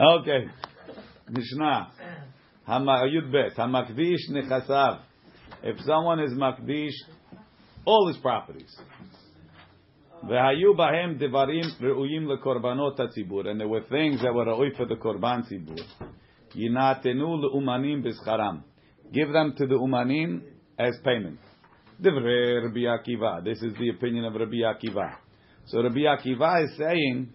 Okay. Mishnah. Hama- Yud Bet. Hamakdish nechasav. If someone is makdish all his properties. והיו בהם דברים ראויים לקורבנות הציבור, and there were things that were ראוי for the korban ציבור. יינתנו לאומנים בשכרם. Give them to the umanim as payment. דברי רבי עקיבא. This is the opinion of Rabbi Akiva. So Rabbi Akiva is saying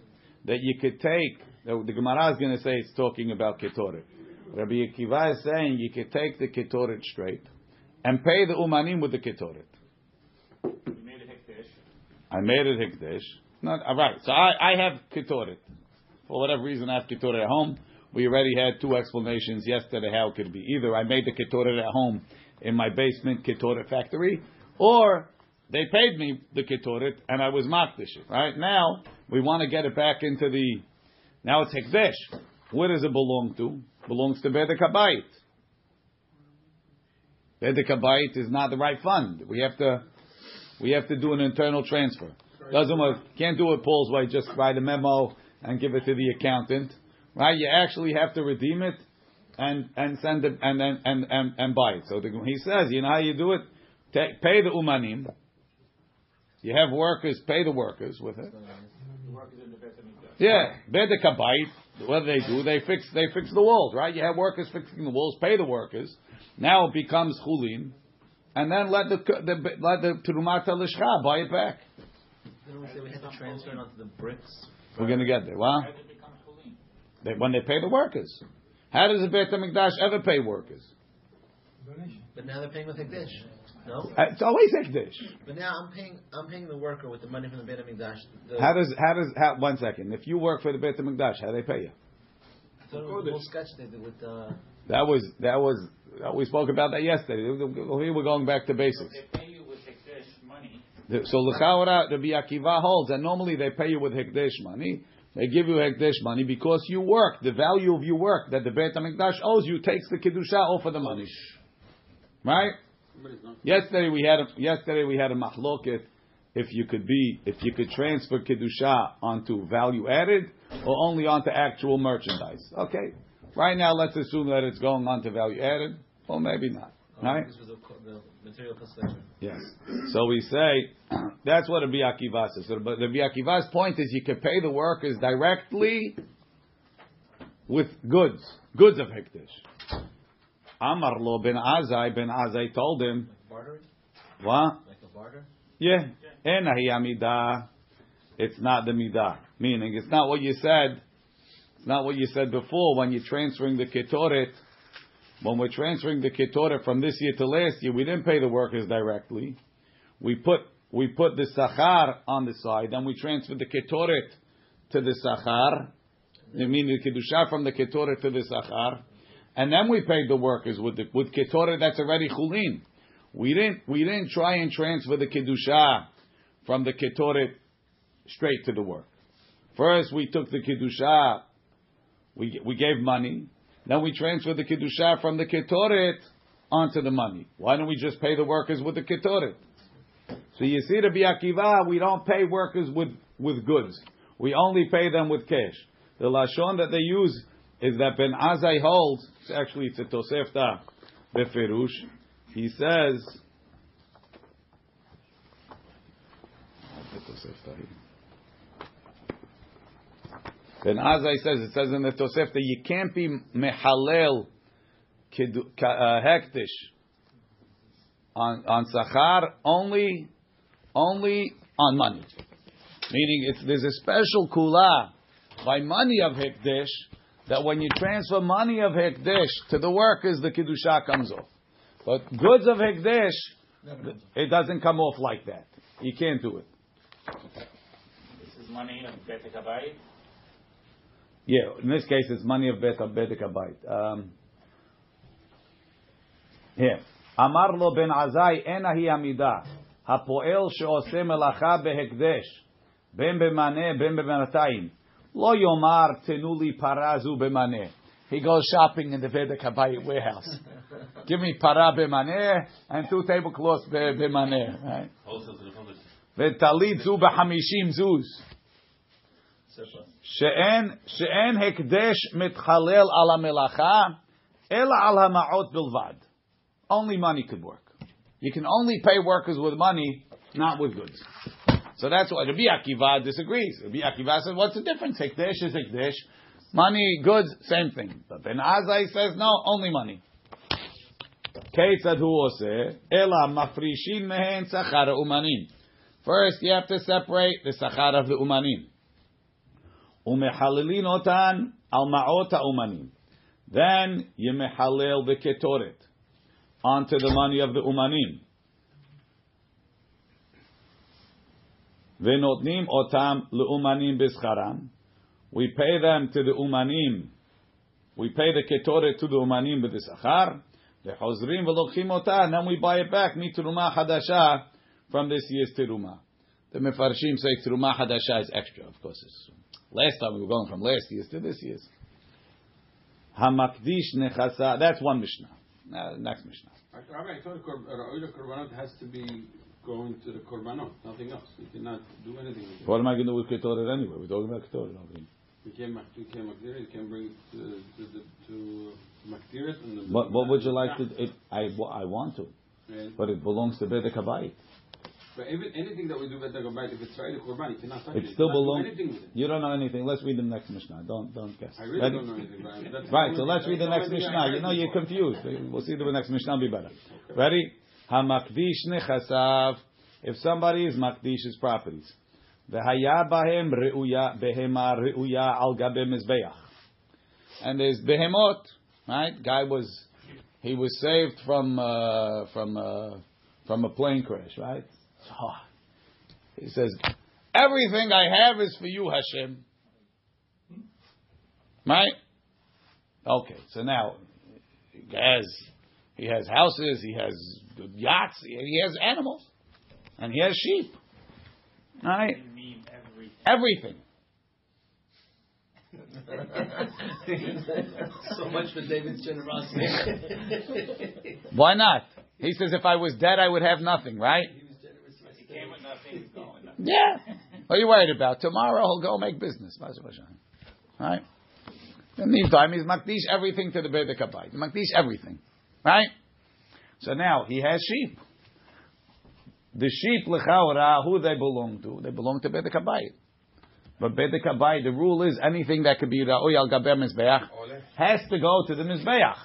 that you could take, the Gemara is going to say it's talking about Ketoret. Rabbi Akiva is saying you can take the Ketoret straight and pay the Umanim with the Ketoret. You made it hekdesh. I made it Hikdesh. Not, all right, so I, I have Ketoret. For whatever reason, I have Ketoret at home. We already had two explanations yesterday how it could be. Either I made the Ketoret at home in my basement Ketoret factory, or they paid me the Ketoret and I was Makdish. Right? Now, we want to get it back into the, now it's Hikdesh. Where does it belong to? Belongs to Bedek Habayit. Bedek Habayit is not the right fund. We have to, we have to do an internal transfer. Doesn't work. Can't do it Paul's way. Just write a memo and give it to the accountant. Right? You actually have to redeem it and and send it and and and and, and buy it. So the, he says, you know how you do it? Take, pay the umanim. You have workers, pay the workers with it. Yeah, bedek habayit. What do they do? They fix they fix the walls, right? You have workers fixing the walls. Pay the workers. Now it becomes chulin, and then let the the let the terumat lishcha buy it back. Didn't we say we have to transfer it onto the bricks? We're going to get there. Well, they, when they pay the workers, how does the Beit Hamikdash ever pay workers? But now they're paying with Hekdesh. No? Uh, It's always Hekdesh. But now I'm paying I'm paying the worker with the money from the Beit HaMikdash. The, How does how does how, one second? If you work for the Beit Hamikdash, how do they pay you? I was the sketch they did with uh, That was that was we spoke about that yesterday. We were going back to basics. They pay you with Hekdesh money. The- So l'chaora, Rabbi Akiva holds that normally they pay you with hekdesh money. They give you hekdesh money because you work. The value of your work that the Beit Hamikdash owes you takes the kedusha off of the money. Right? Yesterday we had a, yesterday we had a mahloket if you could be if you could transfer kedusha onto value added or only onto actual merchandise. Okay. Right now, let's assume that it's going onto value added, or maybe not. Oh, right? this was the, co- the material cost later. Yes. So we say that's what Rabbi Akiva says. So but Rabbi Akiva's point is you can pay the workers directly with goods, goods of hektish. Amar lo ben Azai ben Azai told him, Like bartering? what? Like a barter? Yeah, enahi amidah. It's not the midah. Meaning, it's not what you said. It's not what you said before when you're transferring the ketoret. When we're transferring the ketoret from this year to last year, we didn't pay the workers directly. We put we put the sachar on the side, then we transferred the ketoret to the sachar. I mean the kedusha from the ketoret to the sachar, and then we paid the workers with the with ketoret that's already chulin. We didn't we didn't try and transfer the kedusha from the ketoret straight to the work. First, we took the kedusha, we we gave money, then we transferred the kedusha from the ketoret onto the money. Why don't we just pay the workers with the ketoret? So you see, to be akiva, we don't pay workers with with goods. We only pay them with cash. The lashon that they use is that Ben Azai holds. Actually it's a tosefta beferush. He says. Ben Azai says it says in the Tosefta you can't be mehalel uh, hektish on on sachar only only on money. Meaning it's, there's a special kula by money of hekdesh that when you transfer money of hekdesh to the workers, the kedusha comes off. But goods of hekdesh, it doesn't come off like that. You can't do it. This is money of Bet Habayit. Yeah, in this case, it's money of bet bedek abayit. Um, here, אמר לו בן עזאי, אין ההיא עמידה. הפועל שעושה מלאכה בהקדש, בין במנה בין בבינתיים, לא יאמר תנו לי פרה זו במנה. He goes shopping in the Vedek Habayit warehouse. Give me para b'maneh and two tablecloths be- b'maneh. Right? Wholesale to the public. ותלית זו בחמישים זוז. Surplus. שאין, שאין הקדש מתחלל על המלאכה, אלא על המעות בלבד. Only money could work. You can only pay workers with money, not with goods. So that's why Rabbi Akiva disagrees. Rabbi Akiva says, what's the difference? Hekdesh is Hekdesh. Money, goods, same thing. But Ben Azai says, no, only money. כיצד הוא עושה? אלא מפרישים מהן שכר האומנים. First, you have to separate the sachar of the umanim. ומחללין אותן על מעות האומנים. Then you mehalel the ketoret onto the money of the umanim. Otam leumanim. We pay them to the umanim. We pay the ketore to the umanim with the sachar. The hozrim otah. Then we buy it back. Mitruma hadasha from this year's teruma. The mefarshim say teruma hadasha is extra. Of course, it's last time we were going from last year's to this year's. Hamakdish nechasa. That's one mishnah. Uh, next mishnah. Rabbi, I thought korbanot has to be going to the korbanot, nothing else. You cannot do anything with. What am I going to do with ketoret anyway? We're talking about ketoret. over here. You can't, mak- you can't makdir you can't bring it to, to, the, to makdir it. And then What, what would you like to? I, I want to, And- but it belongs to Bedek Habayit. But even, anything that we do with the korban, if it's right, the korban, you cannot touch it. It still belongs. anything with it. You don't know anything. Let's read the next mishnah. Don't don't guess. I really Ready? don't know anything Right, so let's read the next I Mishnah. You know, you're confused. We'll see the next Mishnah be better. Ready? Hamakdish nechasav. If somebody is makdish his properties, v'haya bahem reuya behema reuya al gabe mizbeach, and there's behemot, right? Guy was he was saved from uh, from uh, from a plane crash, right? So, he says, everything I have is for you, Hashem. Right? Okay, so now has he has houses, he has yachts, he has animals, and he has sheep. Right? Mean every Everything. so much for David's generosity. Why not? He says, if I was dead, I would have nothing, right? he came with nothing. He's going nothing. Yeah. What are you worried about? Tomorrow he'll go make business. Right? In the meantime, he's makdish everything to the Beit Kabbai. Makdish everything. Right? So now he has sheep. The sheep, lechaora, who they belong to? They belong to Beit Kabbai. But Beit Kabbai, the rule is anything that could be ra'oy al gaber mizbeach has to go to the mizbeach.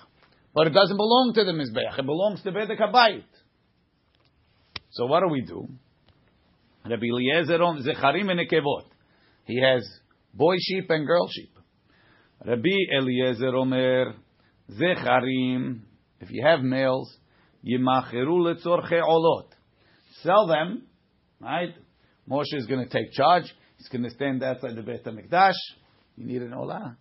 But it doesn't belong to the mizbeach. It belongs to Beit Kabbai. So what do we do? Rabbi Eliezer on Zecharim and Nekevot. He has boy sheep and girl sheep. Rabbi Eliezer Omer Zecharim. If you have males, Yimachiru letzorche olot. Sell them, right? Moshe is going to take charge. He's going to stand outside the Beit HaMikdash. You need an olah.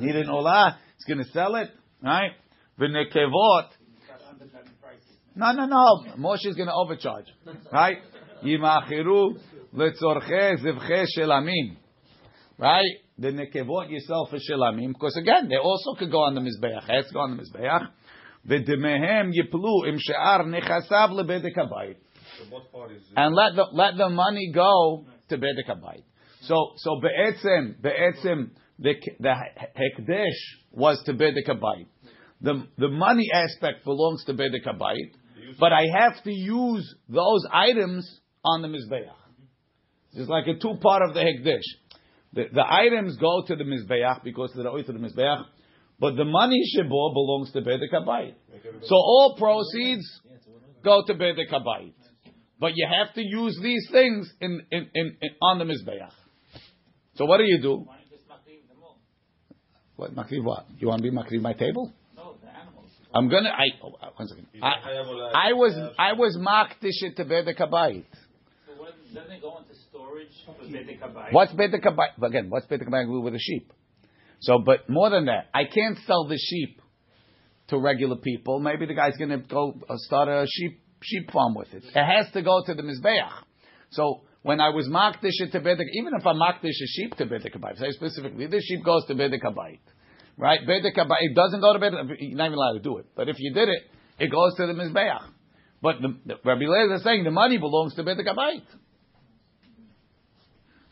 need an olah. He's going to sell it, right? V'nekevot. No, no, no. Moshe is going to overcharge, right? Yimachiru letzorche zivche shelamim, right? The nekevot yourself for shelamim, because again, they also could go on the mizbeach. Has go on the mizbeach. V'demehem yiplu im she'ar nechasav lebedek habayit. And let the let the money go to bedek habayit. So so be'etzem be'etzem the the hekdesh was to bedek habayit. The the money aspect belongs to bedek habayit, but I have to use those items on the mizbeach. It's like a two part of the hekdesh. The, the items go to the mizbeach because they're to the mizbeach, but the money shebo belongs to bedek habayit. So all proceeds go to bedek habayit. But you have to use these things in, in, in, in on the mizbeach. So what do you do? What makriv? What you want to be makriv my table? No, the animals. I'm gonna. I oh, uh, one second. I, I was I was makdish it to bedek habayit. So what, doesn't it go into storage for Bedek Habayit? What's bedek habayit? Again, what's bedek habayit with a sheep? So, but more than that, I can't sell the sheep to regular people. Maybe the guy's gonna go uh, start a sheep sheep farm with it. It has to go to the mizbeach. So when I was makdish to bedek, even if I makdish a sheep to bedek habayit, say specifically, this sheep goes to bedek habayit, right? Bedek habayit it doesn't go to bedek. You're not even allowed to do it. But if you did it, it goes to the mizbeach. But the, the, Rabbi Lezer is saying the money belongs to bedek habayit.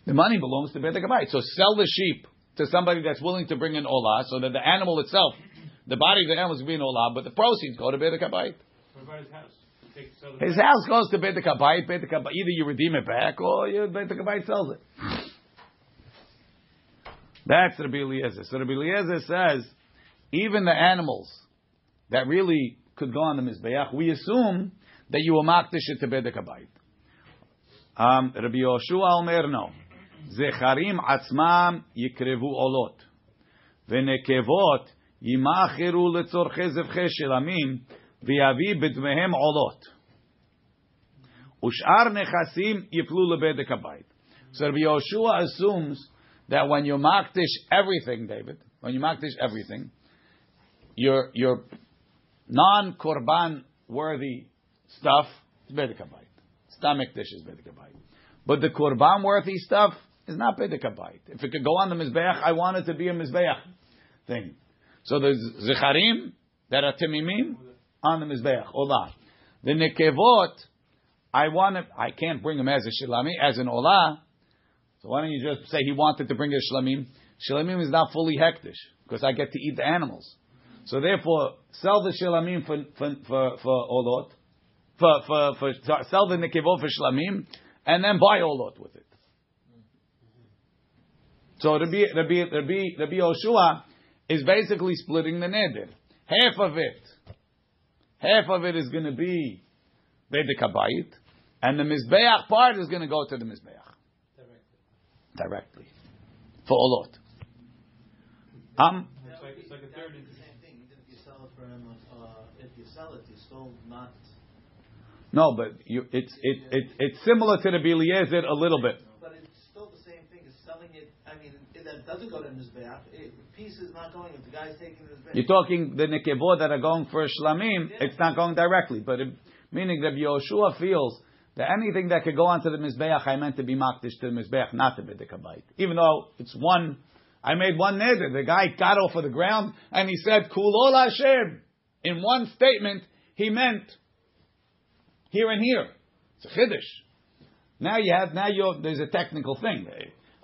The money belongs to Bedek Abayit. So sell the sheep to somebody that's willing to bring in Olah, so that the animal itself, the body of the animal is being Olah, but the proceeds go to Bedek Abayit. What about his house? The His house goes to Bedek Abayit, Bedek Abayit. Either you redeem it back or you, Bedek Abayit sells it. That's Rabbi Eliezer. So Rabbi Eliezer says, even the animals that really could go on the Mizbeach, we assume that you will makdish it to Bedek Abayit. Um, Rabbi Yoshua Omer, no. זכרים עצמם יקרבו עולות, ונקבות יימכרו לצורכי זבחי של עמים, ויביא בדמיהם עולות. ושאר נכסים יפלו לבדק הבית. So Rabbi Yoshua assumes that when you makdish everything, David, when you makdish everything, your your non-korban worthy stuff is bedek habayit. Stomach dish is bedek habayit. But the korban worthy stuff is not habayit. If it could go on the mizbeach, I want it to be a mizbeach thing. So the zecharim that are timimim on the mizbeach, olah. The nekevot, I want it, I can't bring them as a shilami, as an olah. So why don't you just say he wanted to bring a shlamim? Shlamim is not fully hektish because I get to eat the animals. So therefore, sell the shlamim for for for, for olot, for for, for sell the nekevot for shlamim, and then buy olot with it. So Rabbi Rabbi Rabbi Rabbi Yoshua is basically splitting the neder. Half of it, half of it is going to be bedek habayit, and the mizbeach part is going to go to the mizbeach directly for olot. Um, It's like, it's like a third. It's the same thing. Even if you sell it for him, uh, if you sell it, you're not. no, but you, it's it, it it's similar to the Eliezer a little bit. But it's still the same thing as selling it. I mean, it, that doesn't go to Mizbeach. It, the is not going. If the guy's taking the Mizbeach. You're talking the nekevot that are going for shlamim. It's not going directly, but it, meaning that Yoshua feels that anything that could go onto the mizbeach, I meant to be makdish to the mizbeach, not to bedek habayit. Even though it's one, I made one neder. The guy got off of the ground and he said kulol Hashem. In one statement, he meant here and here. It's a chiddush. Now you have now you there's a technical thing.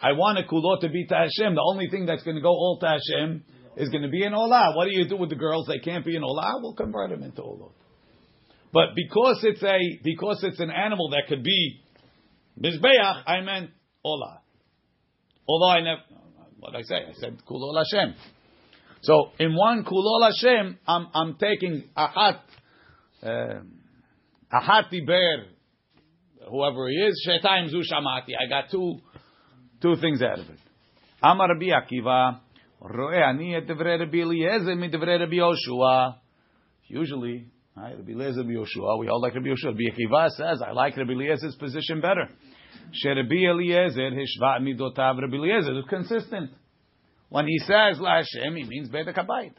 I want a kulot to be to Hashem. The only thing that's going to go all to Hashem is going to be an olah. What do you do with the girls? They can't be an olah. We'll convert them into olot. But because it's a because it's an animal that could be mizbeach, I meant olah. Although I never, what I say? I said kulol Hashem. So in one kulol Hashem, I'm I'm taking ahat uh, ahat diber, whoever he is, shetayim zu shamati. I got two two things out of it. Amar Rabbi Akiva, roe ani et Rabbi Eliezer midvrei Rabbi Yoshua. Usually, right, Rabbi Eliezer, Rabbi Yoshua, we all like Rabbi Yoshua. Rabbi Akiva says, I like Rabbi Eliezer's position better. She Rabbi Eliezer hishva midotav Rabbi Eliezer is consistent. When he says La Hashem, he means Beit HaKabayit.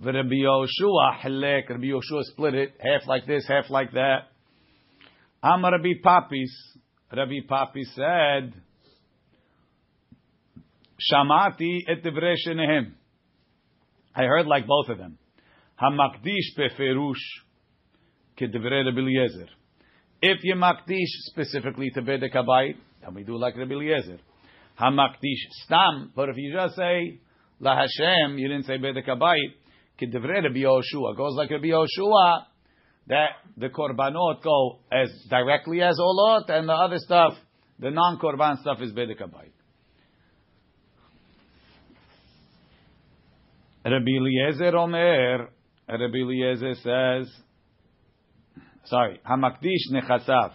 Rabbi Yoshua Rabbi Yoshua split it, half like this, half like that. Amar Rabbi Papis, Rabbi Papi said, Shamati et shenehem. I heard like both of them. Hamakdish beferush kedivrei Rabbi Eliezer. If you makdish specifically to Bedek Habayit, then we do like Rabbi Eliezer. Hamakdish stam, but if you just say La Hashem, you didn't say Bedek Habayit, kedivrei Rabbi Yoshua. Goes like Rabbi Yoshua, that the korbanot go as directly as olot, and the other stuff, the non-korban stuff is Bedek Habayit. Rabbi Eliezer Omer, Rabbi Eliezer says, sorry, Hamakdish nechasav.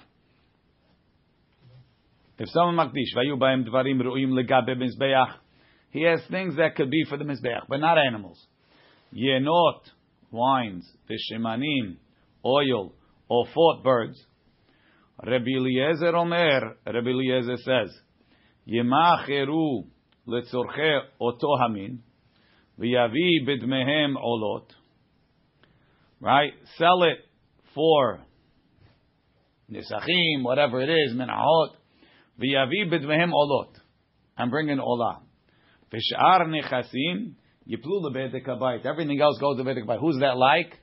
If someone makdish, vayu baim dvarim ru'im legabe mizbeach, he has things that could be for the mizbeach, but not animals. Yenot, wines, vishemanim, oil, or fought birds. Rabbi Eliezer Omer, Rabbi Eliezer says, Yemacheru letzorche oto hamin, v'yavi bidmehem olot. Right? Sell it for nisachim, whatever it is, menahot. V'yavi bidmehem olot. And bring in olah. V'sh'ar nechasim, yiplu lebedek. Everything else goes to bedek. Who's that like?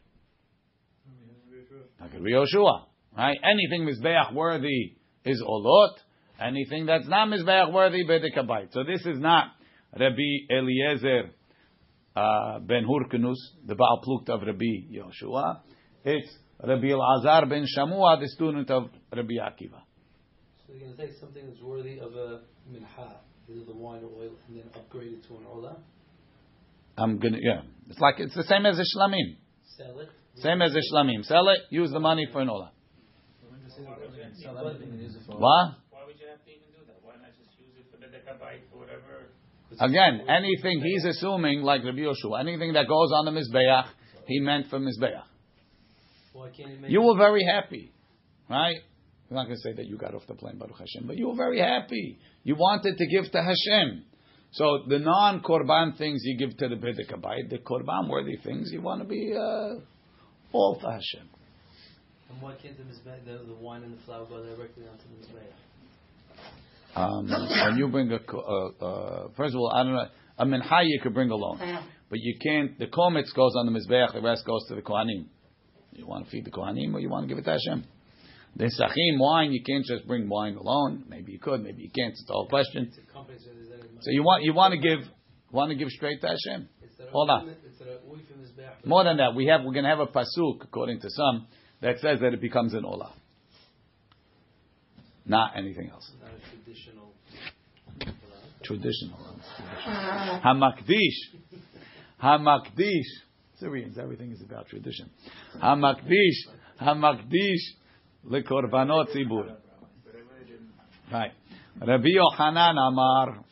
Like Rabbi Yoshua. Right? Anything mizbeach worthy is olot. Anything that's not Mizbeach worthy, Bedek Habayit. So this is not Rabbi Eliezer uh, ben Hurkanus, the Baal Plukt of Rabbi Yoshua. It's Rabbi Elazar ben Shamua, the student of Rabbi Akiva. So you're going to take something that's worthy of a minha, either the wine or oil, and then upgrade it to an ola, I'm gonna, yeah. It's like, it's the same as a shlamim. sell it. Same as a shlamim. Sell it, use the money for an ola. What? Again, anything he's assuming, like Rabbi Yoshua, anything that goes on the Mizbeach, he meant for Mizbeach. You were very happy, right? I'm not going to say that you got off the plane, Baruch Hashem, but you were very happy. You wanted to give to Hashem. So the non-korban things you give to the Biddik the korban worthy things you want to be uh, all for Hashem. And why can't the, mizbeh, the, the wine and the flour go directly onto the mizbeach? Um, when you bring a, ko- uh, uh, first of all, I don't know, a mincha you could bring alone, but you can't. The kometz goes on the mizbeach, the rest goes to the kohanim. You want to feed the kohanim, or you want to give it to Hashem. The sachim wine, you can't just bring wine alone. Maybe you could, maybe you can't. It's the whole question. It's a company, so there's any So you want you want to give want to give straight to Hashem. It's Hold on. It's the oil from mizbeach. More than that, we have we're going to have a pasuk according to some that says that it becomes an olah, not anything else. Not traditional. Traditional. Uh-huh. Hamakdish. Hamakdish. Syrians, everything is about tradition. Hamakdish. Hamakdish. Lekorbanot zibur. Right. Rabbi Yochanan Amar.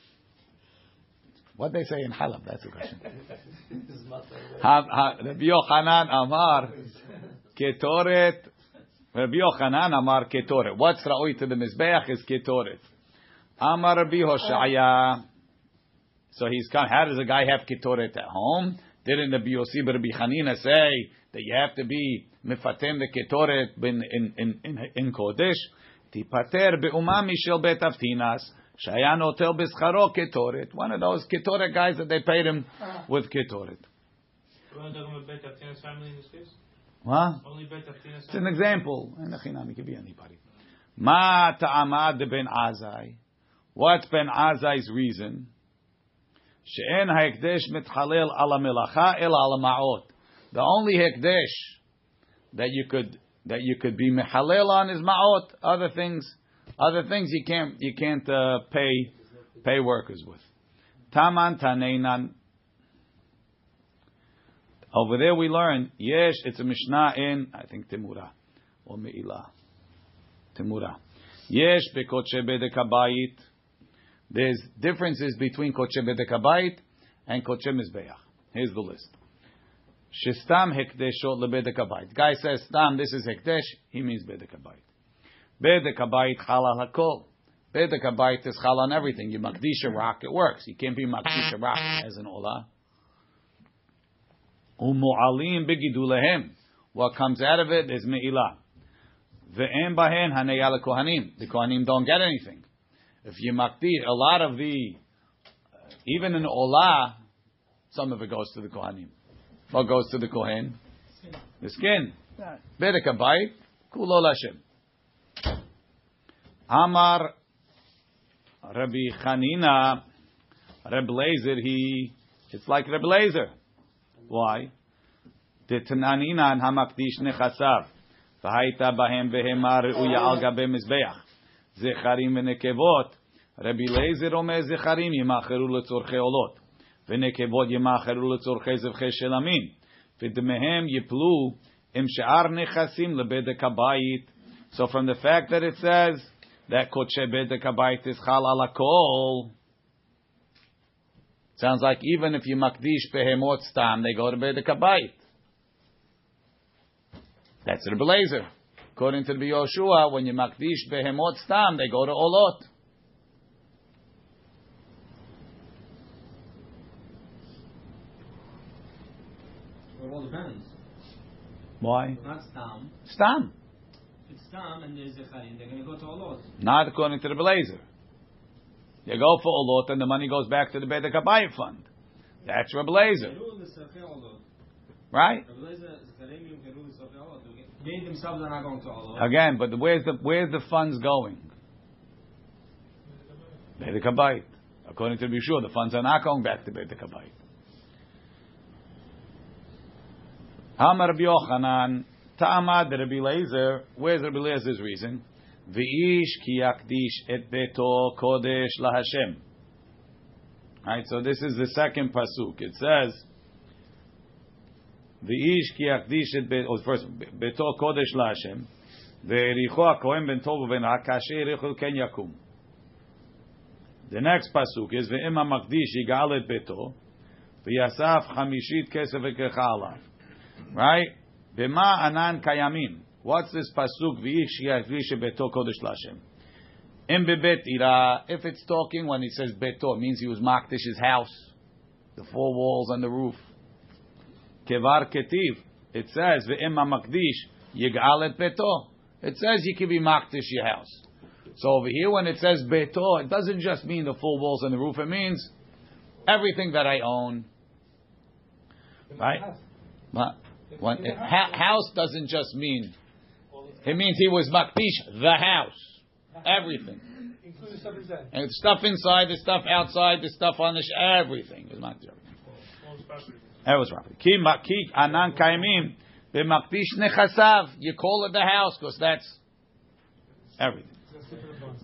What they say in Halab? That's the question. This is not the- Ha- ha- Rabbi Yochanan Amar. Ketoret. Rabbi Yochanan Amar Ketoret. What's ra'oi to the Mizbeach is Ketoret. Amar Rabbi Hoshaya. So he's come. How does a guy have Ketoret at home? Didn't the Biosi Rabbi Hanina say that you have to be mifatem the Ketoret in in in in, in Kodesh? Tipater beumami shel bet avtinas. Shaya notel b'scharo Ketoret. One of those Ketoret guys that they paid him with Ketoret. We're not talking about Bet Aftina's family in this case? What? Only Bet Aftina's It's an example. And achinam, it could be anybody. Ma ta'amad ben Azai. What's ben Azai's reason? She'en ha'ekdesh mitchalel ala melacha el ala ma'ot. The only hekdesh that you could that you could be mechalel on is ma'ot. Other things, other things you can't you can't uh, pay pay workers with. Taman taneinan. Over there we learn, yes, it's a Mishnah in, I think, Timura, or Me'ilah. Timura. Yesh bekoche bedek habayit. There's differences between koche bedek habayit and koche mizbeach. Here's the list. Shestam hekdeshot lebedek habayit. Guy says, stam, this is hekdesh, he means bedek habayit. Bedek habayit chal al hakol. Bedek habayit is chal on everything. You makdish a rock, it works. You can't be makdish a rock as an olah. Umu'alim bigidulehem. What comes out of it is me'ilah. Ve'em bahen haneyal kohanim. The kohanim don't get anything. If you makdir, a lot of the, uh, even in olah, some of it goes to the kohanim. What goes to the kohen? The skin. Bedek habayit, kulo lashem. Amar Rabbi Chanina, Reb Lezer, he, it's like Reb Lezer. Why? דתננינן המקדיש נכסיו, והייתה בהם בהמה ראויה על גבי מזבח. זכרים ונקבות, רבי אליעזר אומר זכרים ימאכרו לצורכי עולות, ונקבות ימאכרו לצורכי זבחי שלמים, ודמיהם יפלו עם שאר נכסים לבדק הבית. So from the fact that it says that kotshe bedek abaytis chal alakol. Sounds like even if you makdish behemot stam, they go to bedek abayit. That's the blazer. According to the Yoshua, when you makdish behemot stam, they go to olot. It all depends. Why? Not stam. Stam. If it's stam and there's zecharim, they're going to go to olot. Not according to the blazer. You go for Olot and the money goes back to the Bedek Habayit fund. That's Reb Blazer, right? Rabbi Lezer, zecharim yom keru l'sachei olot. They themselves are not going to olot. Again, but where's the where's the funds going? Bedek Habayit. According to Yeshua, the funds are not going back to Bedek Habayit. Amar Rabbi Yochanan, Ta'amad Rabbi Lezer. Where's Rabbi Lezer's reason? V'ish ki yakdish et beto kodesh laHashem. Right, so this is the second pasuk. It says, "V'ish ki yakdish et beto." Oh, first, beto kodesh laHashem. Ve'ericho hakohen ben tov uben ha kasher ericho ken yakum. The next pasuk is ve'im makdish yigal et beto v'yasaf chamishit kesef v'kechalav. Right? Bema anan. What's this pasuk? V'ish yakdish et beto kodesh laHashem. In bebet ira, if it's talking when it says beto, it means he was makdish his house, the four walls and the roof. Kevar ketiv, it says ve'imma makdish yigal et beto. It says you can be makdish your house. So over here, when it says beto, it doesn't just mean the four walls and the roof. It means everything that I own. Right? But when, eh, ha- house doesn't just mean. It means he was makdish the house. Everything. Including stuff inside. And the stuff inside, the stuff outside, the stuff on the sh- everything is makdish. All. That was right. Ki makik anan kaimim b'makdish nechasav. You call it the house because that's everything.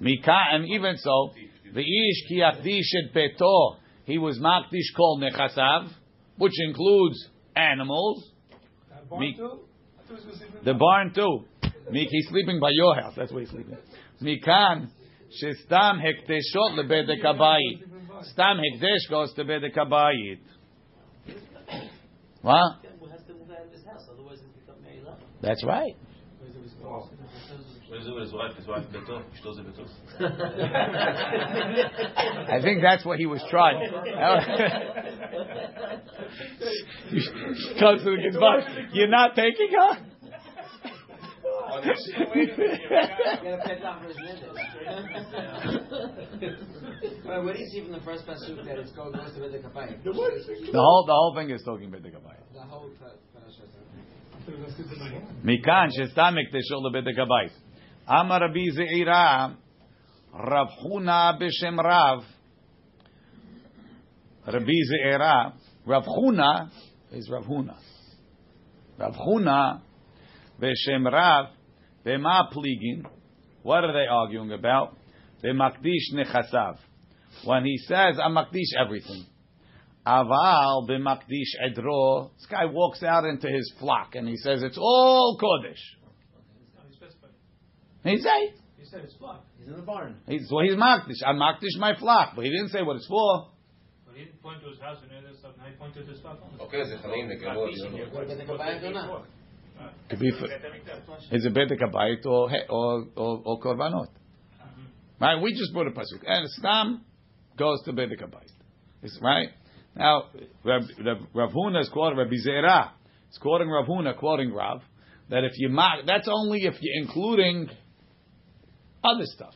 Mika and even so, the ish ki yakdish et beto. He was makdish called nechasav, which includes animals. Barn Me- too? I thought he was gonna sleep in The barn too. Mik, he's sleeping by your house. That's where he's sleeping. Mikan shestam hekteshot lebedek habayit. Stam hekdesh goes to bedek habayit. What? Well, has to move out of his house, otherwise it's become married up. That's right. I think that's what he was trying. Comes to the Gizbar. You're not taking her? What do you see from the first pasuk that it's called goes to Bidda Kapayim? The whole the whole thing is talking Bidda Kapayim. The whole parasha. Mikan shestamik teshol lebedek abayis. Amar Rabbi Zeira, Rav Huna b'shem Rav. Rabbi Zeira, Rav Huna is Rav Huna. Rav Huna b'shem Rav, b'ma pligin. What are they arguing about? B'makdish nechasav. When he says, I makdish everything. Aval b'makdish edro. This guy walks out into his flock and he says, it's all Kodesh. He say. He said his flock. He's in the barn. He's, well, he's makdish. I'm makdish my flock, but he didn't say what it's for. But he didn't point to his house and other stuff. Now he pointed to his flock. Okay, is it chalim the kabbalah? Is it or korbanot? Mm-hmm. Right, we just brought a pasuk, and Stam goes to better kabayit. It's right now. Rav, Huna is quoting Rabbi Zeira. It's quoting Rav Huna, quoting Rav that if you mark, that's only if you're including other stuff,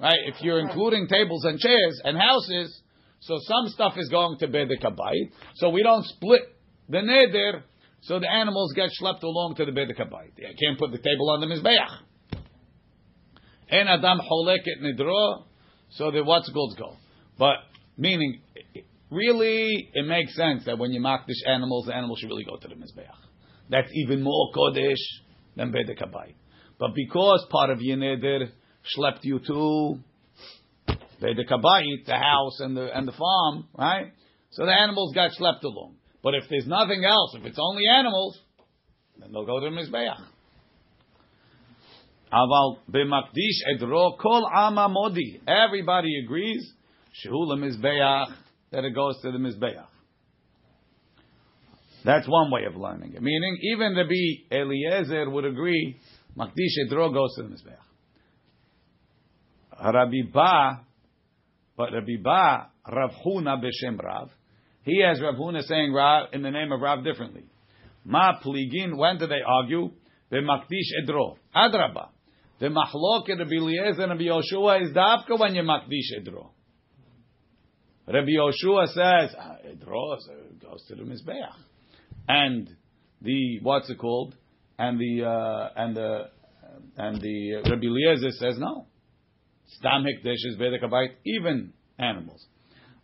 right? If you're including tables and chairs and houses, so some stuff is going to bedek habayit. So we don't split the neder, so the animals get schlepped along to the bedek habayit. You can't put the table on the mizbeach. And adam holek et nidro, so the what's called go. But meaning, really, it makes sense that when you makdish animals, the animals should really go to the mizbeach. That's even more kodesh than bedek habayit. But because part of your neder schlepped you to the habayit, the house and the and the farm, right? So the animals got schlepped along. But if there's nothing else, if it's only animals, then they'll go to the mizbeach. Aval b'makdish edro kol ama modi. Everybody agrees shehu mizbeach that it goes to the mizbeach. That's one way of learning it. Meaning, even the Rabbi Eliezer would agree makdish edro goes to the mizbeach. Rabbi Ba, but Rabbi Ba Rav Huna b'shem Rav. He has Rav Huna saying Rav in the name of Rav differently. Ma pligin. When do they argue? B'makdish edro. Adraba. The mahloket Rabbi Eliezer and Rabbi Yoshua is dafka when you makdish edro. Rabbi Yoshua says ah, edro goes to the mizbeach, and the what's it called? And the uh, and the and the Rabbi Eliezer says no. Stam hekdesh is habayit, even animals.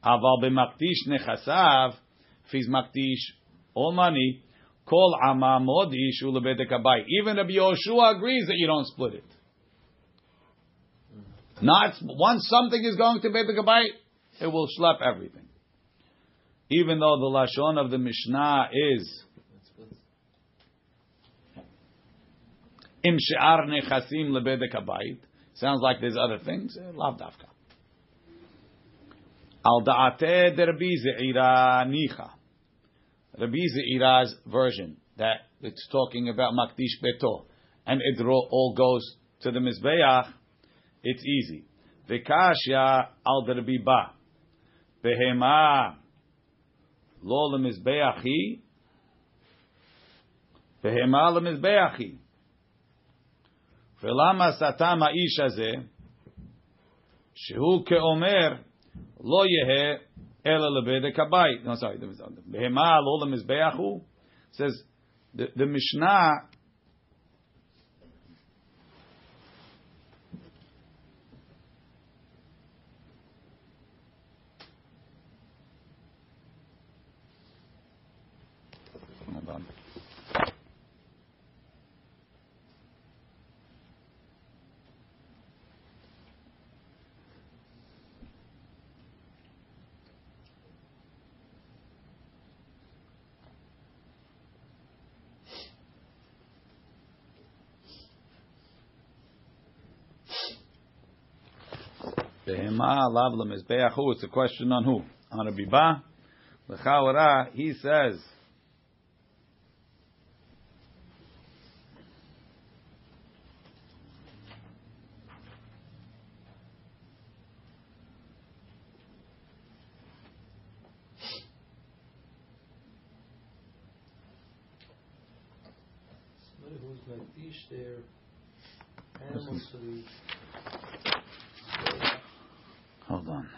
Aval b'makdish nechasav, if he's makdish all money, kol ama modish ulebedek habayit. Even Rabbi Yoshua agrees that you don't split it. Not once something is going to bedek habayit, it will schlep everything. Even though the lashon of the Mishnah is im she'ar nechasim lebedek habayit, sounds like there's other things. eh, Lav dafka. Al da'ate de Rabbi Ze'ira nicha. Rabbi Ze'ira's version that it's talking about makdish beto and idro all goes to the mizbeach. It's easy. V'kashya al de Rabbi Ba. Behema lo lemizbeach hi. Behema lemizbeach hi. ולמה סתם האיש הזה, שהוא כאומר, לא יהא אלא לבדק הבית. No, sorry, בהמה לא למזבח הוא. says, the, the Mishnah It's a question on who? On a biba? L'chaora, he says. Somebody who's makdish their animals to the Hold on.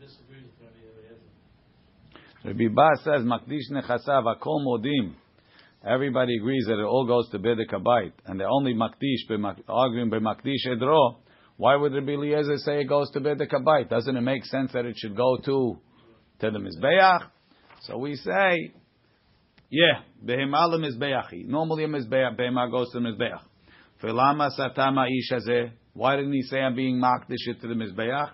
disagree with Rabbi Eliezer. Rabbi Ba says, Makdish nechasav akol modim. Everybody agrees that it all goes to Bedek Habayit, and they're only Makdish, arguing by Makdish Edro. Why would Rabbi Eliezer say it goes to Bedek Habayit? Doesn't it make sense that it should go to, to the Mizbeach? So we say, yeah, Behema Mizbeachi. Normally a Mizbeach, Behema goes to the Mizbeach. Hazeh. Why didn't he say I'm being Makdish to the Mizbeach?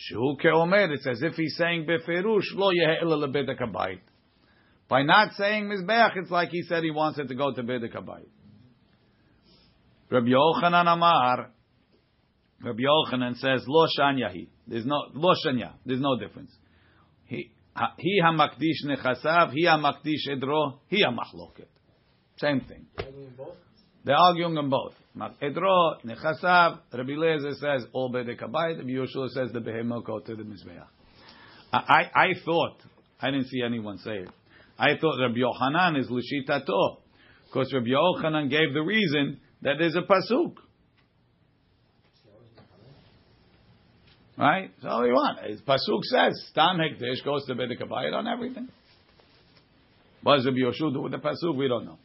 Shu keomer, it's as if he's saying beferush lo yeh lebedek habayit. By not saying mizbeach, it's like he said he wants it to go to bedek habayit. Rabbi Yochanan Amar, Rabbi Yochanan says lo shanyahi. There's no lo shanya. There's no difference. He he hamakdish nechasav, he hamakdish edro, he hamachloket. Same thing. They're arguing on both. Mak- Edro, Nechasav, Rabbi Lezer says all bedek habayit, Rabbi Yoshua says the behemah go to the mizbeach. I, I, thought, I didn't see anyone say it. I thought Rabbi Yochanan is l'shitato, because Rabbi Yochanan gave the reason that there's a pasuk. Right? So all you want. His pasuk says, Stam hekdesh goes to bedek habayit on everything. What does Rabbi Yoshua do with the pasuk? We don't know.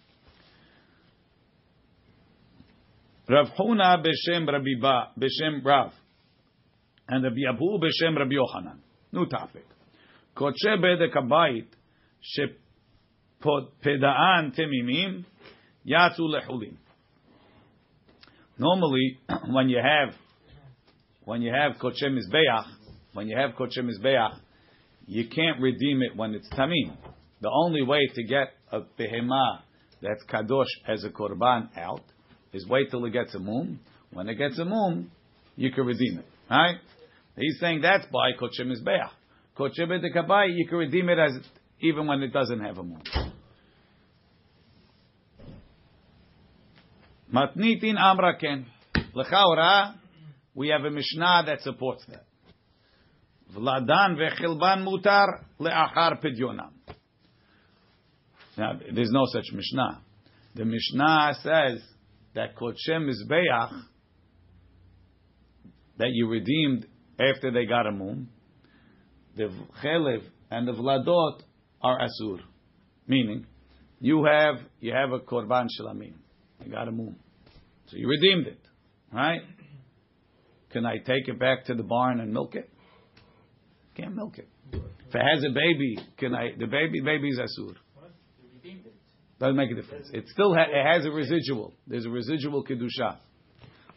Rav Huna b'shem Rabbi Ba, b'shem Rav, and Rabbi Abu b'shem Rabbi Yochanan. New topic. Koche bedek habayit shepedaan temimim yatzu lechulim. Normally, when you have when you have koche mizbeach, when you have koche mizbeach, you can't redeem it when it's tamim. The only way to get a behemah that's kadosh as a korban out is wait till it gets a mum. When it gets a mum, you can redeem it. Right? He's saying that's by koche mizbeach. Koche bedekabai, you can redeem it as even when it doesn't have a mum. Matnitin amraken. Lechaora, we have a mishnah that supports that. Vladan vechilban mutar leachar pidyonam. Now, there's no such mishnah. The mishnah says that kodshe mizbeach that you redeemed after they got a moon, the chelev and the vladot are asur. Meaning, you have you have a korban shlamim. You got a moon. so you redeemed it, right? Can I take it back to the barn and milk it? Can't milk it. If it has a baby, can I? The baby baby's asur. Doesn't make a difference. It still ha- it has a residual. There's a residual kedusha.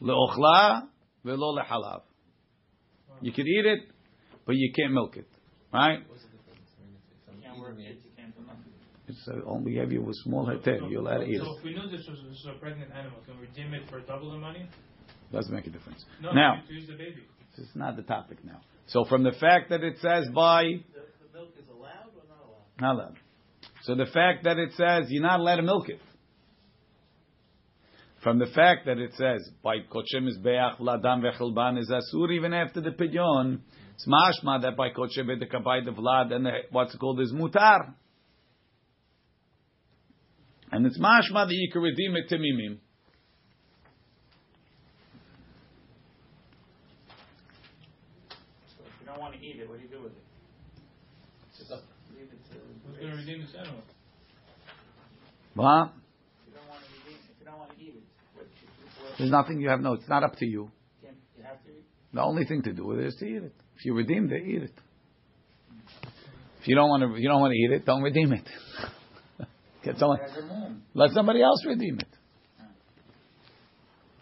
Leochla velo lehalav. You can eat it, but you can't milk it, right? You can't work it, you can't do nothing. It's uh, only have you with small heter. You're allowed to eat So it. if we knew this was, this was a pregnant animal, can we redeem it for double the money? Doesn't make a difference. No, Now, to use the baby. this is not the topic now. So from the fact that it says by The, the milk is allowed or not allowed? not allowed. So the fact that it says you're not allowed to milk it. From the fact that it says by kochem is beach vladam vechilban is asur even after the pidyon, it's mashma that by kochem bedekabay the vlad and the, what's called is mutar. And it's mashma that you can redeem it to mimim. So if you don't want to eat it, what do you do with it? Just leave it to. Who's going to redeem this animal? What? You don't want to redeem, if you don't want to eat it, what, what, There's nothing you have no. It's not up to you. can, you have to? The only thing to do with it is to eat it. If you redeem it, eat it. If you don't want to, you don't want to eat it, don't redeem it. Get someone, As a mum. let somebody else redeem it.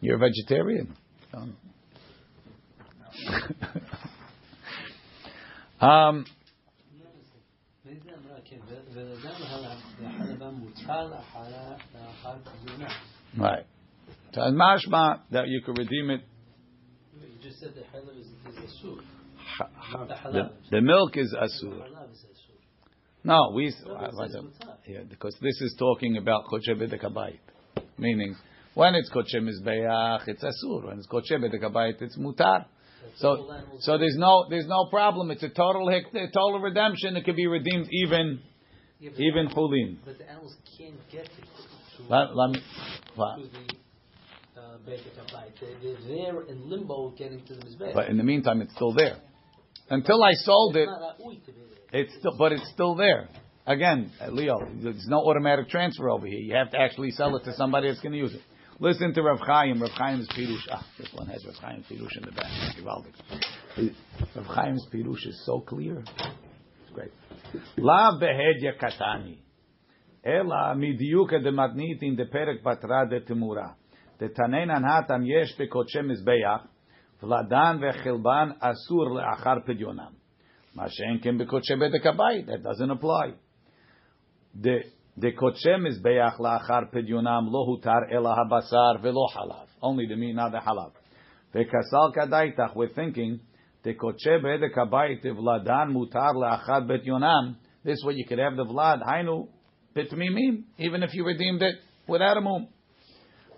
You're a vegetarian. Um, right. So it's mashma that you could redeem it. You just said the halab is, is asur. Ha- ha- The The, milk is asur. No, we. No, but it says mutar. Yeah, because this is talking about koche bedekabayit, meaning when it's koche mizbeach, it's asur. When it's koche bedekabayit, it's mutar. So, so there's no, there's no problem. It's a total, a total redemption. It could be redeemed even, Yeah, but even the- chulin. But the animals can't get it. to- Let, let me, what? to the uh, They're there in limbo getting to the Mizbech. But in the meantime, it's still there. Until I sold it, It's not ra'ui to be there. it's still, but it's still there. Again, uh, Leo, there's no automatic transfer over here. You have to actually sell it to somebody that's going to use it. Listen to Rav Chaim. Rav Chaim's Pirush. Ah, this one has Rav Chaim's Pirush in the back. Rav Chaim's Pirush is so clear. It's great. La behedya katani. Ela midiuka de matnitin de perek batra de temura. De tanenan hatam yesh bekoche mizbeach. Vladan vechilban asur leachar pedyonam. Mashenkin bekoche bedek. That doesn't apply. The the koche mizbeach laachar pedyonam lo hutar ela habasar velo halav. Only the meat, not the halav. Vekasal kadaitach. We're thinking the koche bedek abayit vladan mutar laachar pedyonam. This way you could have the vlad hainu bitmimim, even if you redeemed it without a mum.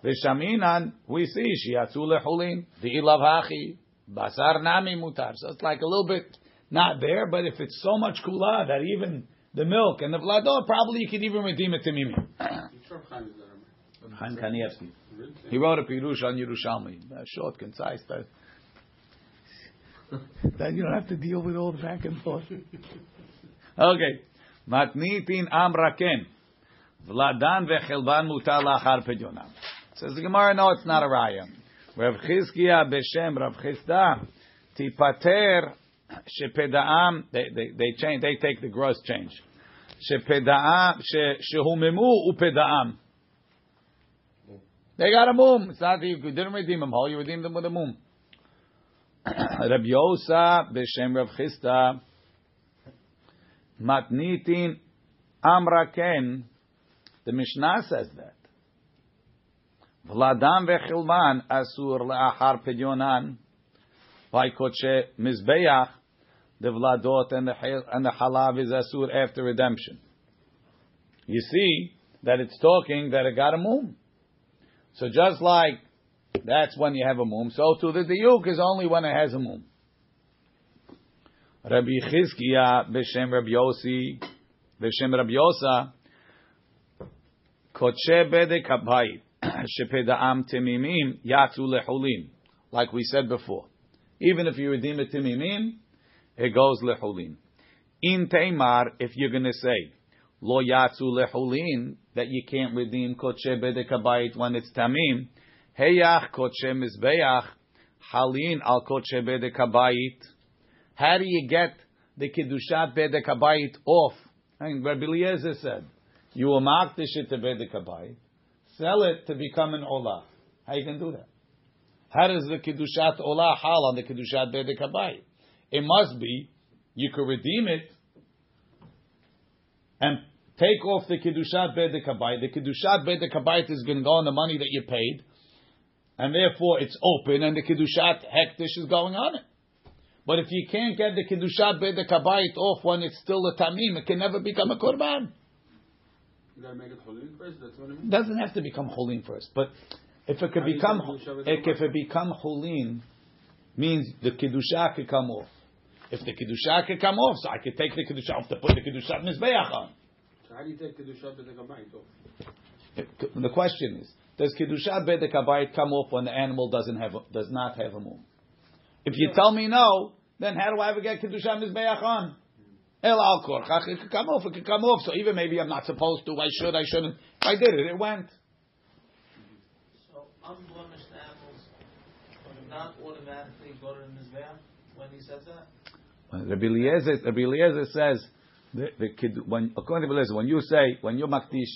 V'shaminan, we see shiatzu lechulin, v'ilav hachi, basar nami mutar. So it's like a little bit not there, but if it's so much kula that even the milk and the vlador, oh, probably you could even redeem it to mimi. Chaim is that, Rabbi? Chaim Kanievsky. He wrote a pirush on Yerushalmi, short, concise. But then you don't have to deal with all the back and forth. Okay, matnitin amraken, vladan vechelban mutar lachar pedyonam. Says the Gemara, no, it's not a raya. Rav Chizkiya b'shem Rav Chizda tipater shepedaam. They they they change. They take the gross change. Shepedaam she shehumemu upedaam. They got a mum. It's not that you didn't redeem them whole. You redeemed them with a mum. Rab Yosa b'shem Rav Chizda matnitin amraken. The Mishnah says that. Vladam vechilman asur leachar pedyonan by koche mizbeach. The vladot and the and the halav is asur after redemption. You see that it's talking that it got a mum. So just like that's when you have a mum, so too the diuk is only when it has a mum. Rabbi Chizkiya b'shem Rabbi Yossi b'shem Rabbi Yosa koche bedek habayit shepeda'am temimim yatzu lechulin. Like we said before, even if you redeem it temimim, it goes lechulin. In teimar, if you're going to say lo yatsu lehulin that you can't redeem kodshe bedek habayit when it's tamim. Heyach kodshe mizbeach halin al kodshe bedek habayit. How do you get the kiddushat bedek habayit off? Mean, Rabbi Eliezer said, you will mark the shit to bedek habayit, sell it to become an olah. How you can do that? How does the kiddushat olah hal on the kiddushat bedek habayit? It must be you could redeem it and take off the bedek habayit. The kiddushat bedek habayit is going to go on the money that you paid, and therefore it's open, and the kiddushat hektish is going on it. But if you can't get the kiddushat bedek habayit off when it's still a tamim, it can never become a korban. You gotta make it holin first. That's what I mean. doesn't have to become holin first, but if it could How become Kedusha if, if it become holin, means the kiddusha could come off. If the kiddusha could come off, so I could take the kiddusha off to put the kiddusha mizbeach on. So how do you take kedusha b'dek habayit off? The question is, does kiddusha bedek habayit come off when the animal doesn't have a, does not have a moon? If you tell me no, then how do I ever get kiddusha mizbeach on? El al korchach, it could come off, it could come off. So even maybe I'm not supposed to, I should, I shouldn't. If I did it, it went. So unblemished animals would not automatically go to the mizbeach when he says that. Rabbi Eliezer, Rabbi Eliezer says, the, the kid, when, according to Rabbi Eliezer, when you say, when you makdish,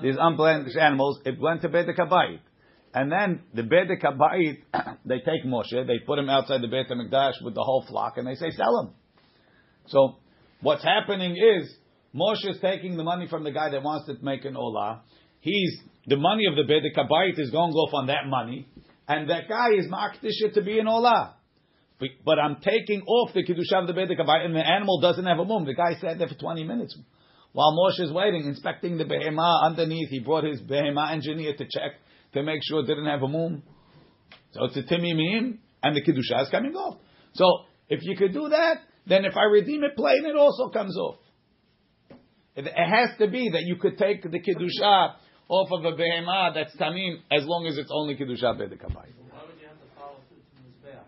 these unblemished animals, it went to Beit Kabayit. And then the Beit Kabayit, they take Moshe, they put him outside the Beit HaMikdash with the whole flock, and they say, sell him. So, what's happening is, Moshe is taking the money from the guy that wants to make an olah. He's, the money of the Beit Kabayit is going off on that money, and that guy is makdish it to be an olah. But, I'm taking off the Kiddushah of the Beit and the animal doesn't have a mum. The guy sat there for 20 minutes. While Moshe is waiting, inspecting the behemah underneath, he brought his behemah engineer to check to make sure it didn't have a mum. So it's a timimim, and the Kiddushah is coming off. So if you could do that, then if I redeem it plain, it also comes off. It, has to be that you could take the Kiddushah off of a behemah that's tamim, as long as it's only Kiddushah Beit HaKavai. Why would you have to follow through to mizbeach?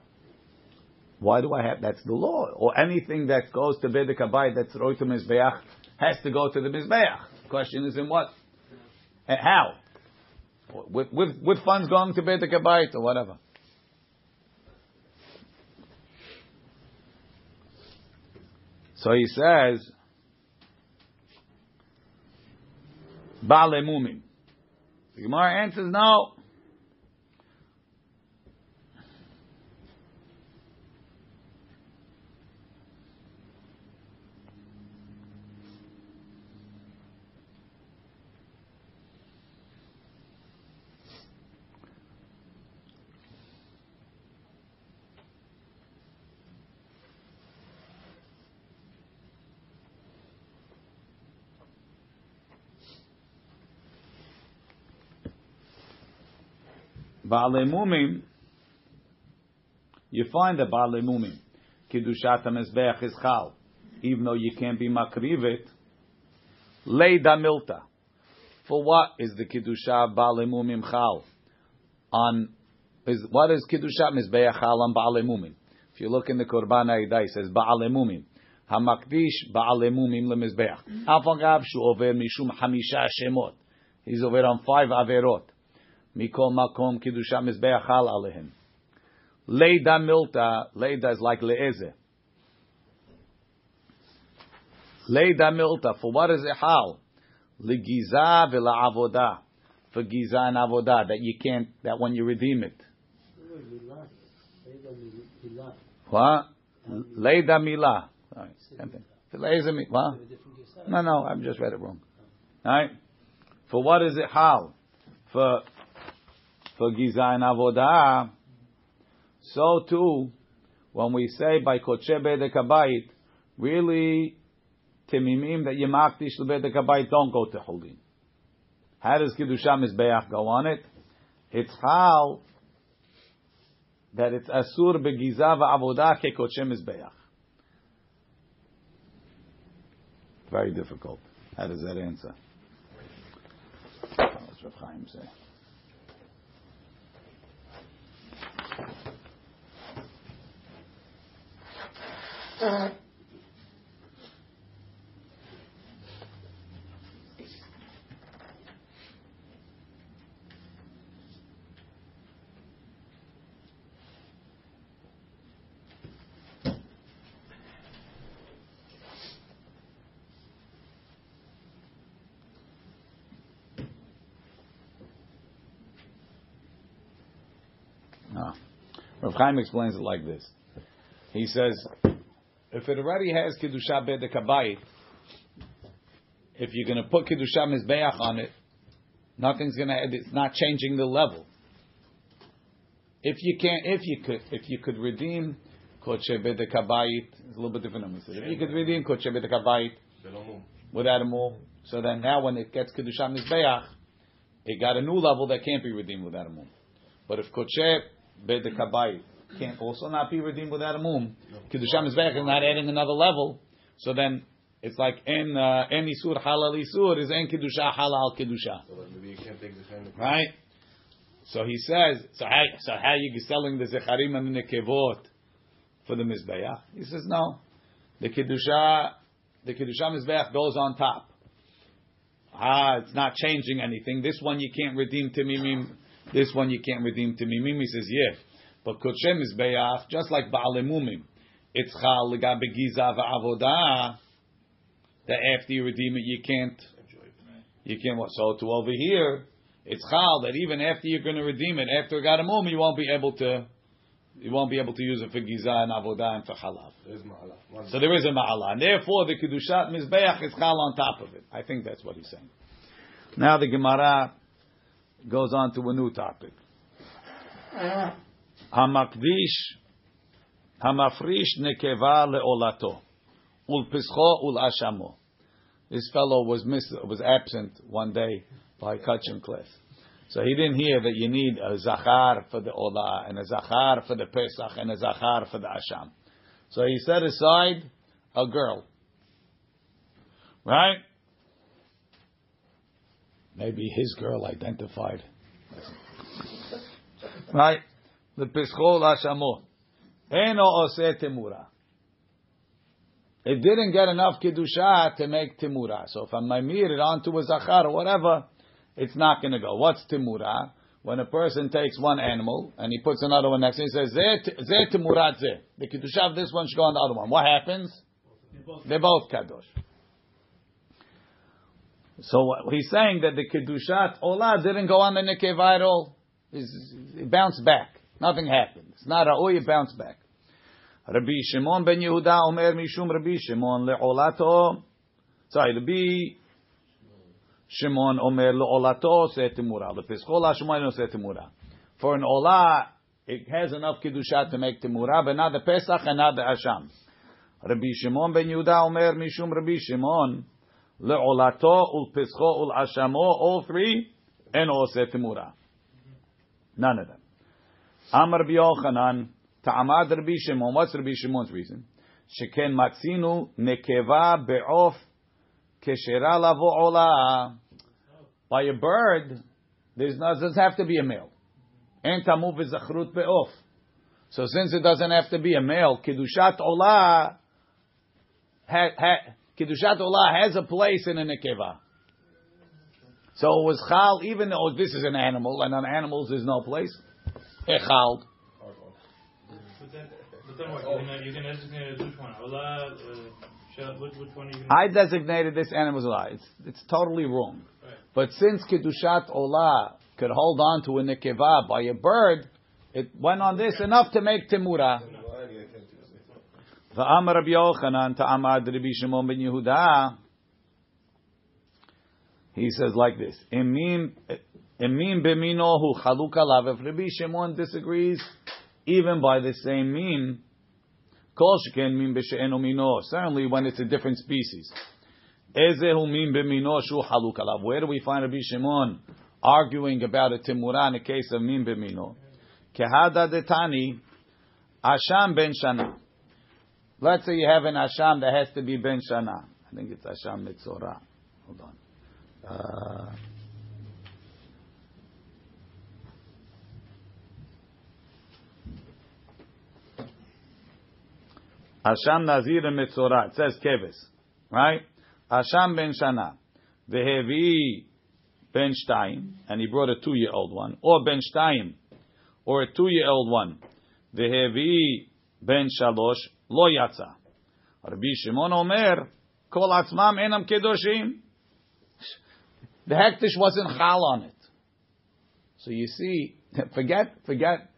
Why do I have? That's the law. Or anything that goes to Beit Kabayit that's roy to Mizbeach has to go to the Mizbeach. Question is in what? And how? With, with, with funds going to Beit Kabayit or whatever. So he says, Bale Mumim. The Gemara answers no. Ba'alemumim, you find that Ba'alemumim, Kiddushat HaMezbeach is Chal, even though you can't be Makrivit, Leida Milta. For what is the Kiddushat Ba'alemumim Chal? On, is, what is Kiddushat Mizbeach Chal on Ba'alemumim? If you look in the Korban HaEdah, it says Ba'alemumim. המקדיש בעלי מומים למזבח. אף אגב שהוא עובר משום חמישה שמות. He's over on five averot. Mikol makom kidusha mizbeach hal alehim. Leida milta, leida is like leeze. Leida milta, for what is it hal? Legiza vela avoda. For giza and avoda, that you can't, that when you redeem it. What? Leida mila. Alright, same thing. What? No, no, I've just read it wrong. right For what is it hal? For for giza and avodah. So too, when we say by koche bedek habayit, really timimim that yemaktish lebedek habayit don't go to holim. How does kiddusha mizbeach go on it? It's how that it's asur begiza va'avodah ke koche mizbeach. Very difficult. How does that answer? What's Rav Chaim say? Rav Chaim explains it like this. He says, if it already has Kedusha Bedek Habayit, if you're going to put Kedusha Mizbeach on it, nothing's going to, it's not changing the level. If you can't, if you could, if you could redeem Kodshe Bedek Habayit, it's a little bit different said. If you could redeem Kodshe Bedek Habayit without a mum, so then now when it gets Kedusha Mizbeach, it got a new level that can't be redeemed without a mum. But if Kodshe Bedek Habayit can't also not be redeemed without a mum, Mizbeach is not adding another level, so then it's like en uh, en isur halal isur is en kedusha halal kedusha. Right? So he says, so how so how you be selling the zecharim and the nekevot for the mizbeach? He says no, the kedusha the kedusha mizbeach goes on top. Ah, it's not changing anything. This one you can't redeem timimim. This one you can't redeem timimim. He says yeah, but kodshe mizbeach just like baalemumim, it's chal legabe giza va'avodah that after you redeem it, you can't, you can't. What? So to over here, it's chal that even after you're going to redeem it, after it got a moment, you won't be able to, you won't be able to use it for giza and avodah and for halav. So there is a ma'ala, and therefore the kedushat mizbeach is chal on top of it. I think that's what he's saying. Now the Gemara goes on to a new topic. Hamakdish, hamafrish nekeva leolato, ulpischo ulashamo. This fellow was was absent one day by Kachim class. So he didn't hear that you need a zachar for the olah, and a zachar for the pesach, and a zachar for the asham. So he set aside a girl. Right? Maybe his girl identified. Right? The pischol ashamo. Eno oseh temura. It didn't get enough kedusha to make timura. So if I mamir it onto a zachar or whatever, it's not going to go. What's timura? When a person takes one animal and he puts another one next to it, he says, Zeh timurat zeh. The kedusha of this one should go on the other one. What happens? They're both kadosh. So he's saying that the kedushat olah didn't go on the nekeva at all. It bounced back. Nothing happened. It's not a oh, you bounce back. Rabbi Shimon ben Yehuda Omer Mishum Rabbi Shimon le'olato. Sorry, Rabbi Shimon Omer le'olato se temura. Le'pischola Shimon no se temura. For an olah, it has enough kedusha to make temura, but not the Pesach and not the Asham. Rabbi Shimon ben Yehuda Omer Mishum Rabbi Shimon le'olato ul'pischo ul'ashamo. All three and all se temura. None of them. Amar Yochanan. Ta'amad Rabbi Shimon. What's Rabbi Shimon's reason? Sheken matzinu nekeva be'of keshera lavo ola. By a bird, there's not, doesn't have to be a male. En tamu v'zachrut be'of. So since it doesn't have to be a male, kedushat ola, ha, ha, kedushat ola has a place in a nekeva. So it was chal, even though this is an animal, and on animals there's no place. Echal. But then, but then what? You're gonna, you're gonna designate which one? Allah, uh, which, which one are you gonna? I designated this animal's olah. It's, it's totally wrong. Right. But since Kedushat Olah could hold on to a nekeva by a bird, it went on this enough to make Timura. V'amar Rabbi Yochanan ta'amad Rabbi Shimon ben Yehuda. He says like this: Emim emim b'mino hu chaluk alav. If Rabbi Shimon disagrees, even by the same mean, kol sheken min b'she'enu mino. Certainly when it's a different species. Ezehu min b'mino shu haluk alav. Where do we find Rabbi Shimon arguing about a timura in the case of min b'mino? Kehada detani asham ben shana. Let's say you have an asham that has to be ben shana. I think it's asham mitzora. Hold on. Uh, Asham Nazir and Mitzorah. It says Keves. Right? Asham ben Shana. Vehevi ben Shtayim. And he brought a two-year-old one. Or ben Shtayim. Or a two-year-old one. Vehevi ben Shalosh. Lo Yatza. Rabbi Shimon Omer. Kol Atzmam Enam Kedoshim. The hektish wasn't chal on it. So you see, forget, forget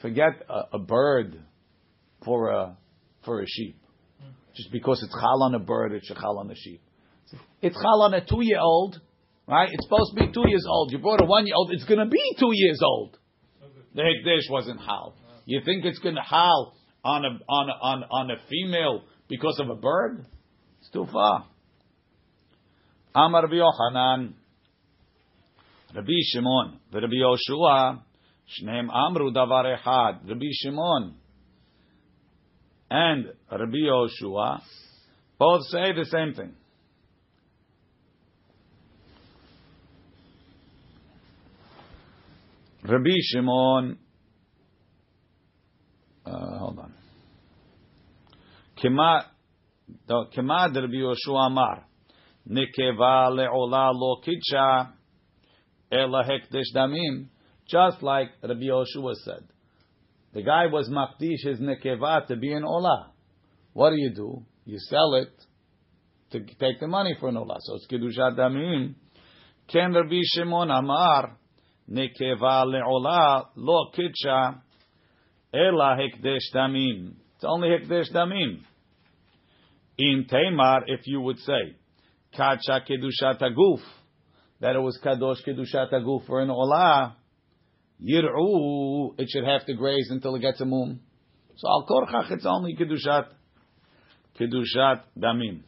forget a, a bird for a for a sheep. Just because it's chal on a bird, it's chal on a sheep. It's chal on a two year old, right? It's supposed to be two years old. You brought a one year old, it's going to be two years old. The hekdesh wasn't hal. You think it's going to hal on a on a, on on a female because of a bird? It's too far. Amar Yochanan, Rabbi Shimon, Rabbi Yoshua, Shneim Amru Davar Echad. Rabbi Shimon and Rabbi Yoshua both say the same thing. Rabbi Shimon, uh, hold on. Kema, Kema Rabbi Yoshua Amar, Nikeva le'ola lo kitcha, ela hekdesh damim, just like Rabbi Yoshua said. The guy was makdish his nekeva to be an olah. What do you do? You sell it to take the money for an olah. So it's kedushat damim. Ken Rabbi Shimon Amar, nekeva le'olah lo kitcha, ela hekdesh damim. It's only hekdesh damim. In Tamar, if you would say, kacha kedushat aguf, that it was kadosh kedushat aguf for an olah, yir'u, it should have to graze until it gets a moon. So al korchach, it's only kedushat, kedushat damim.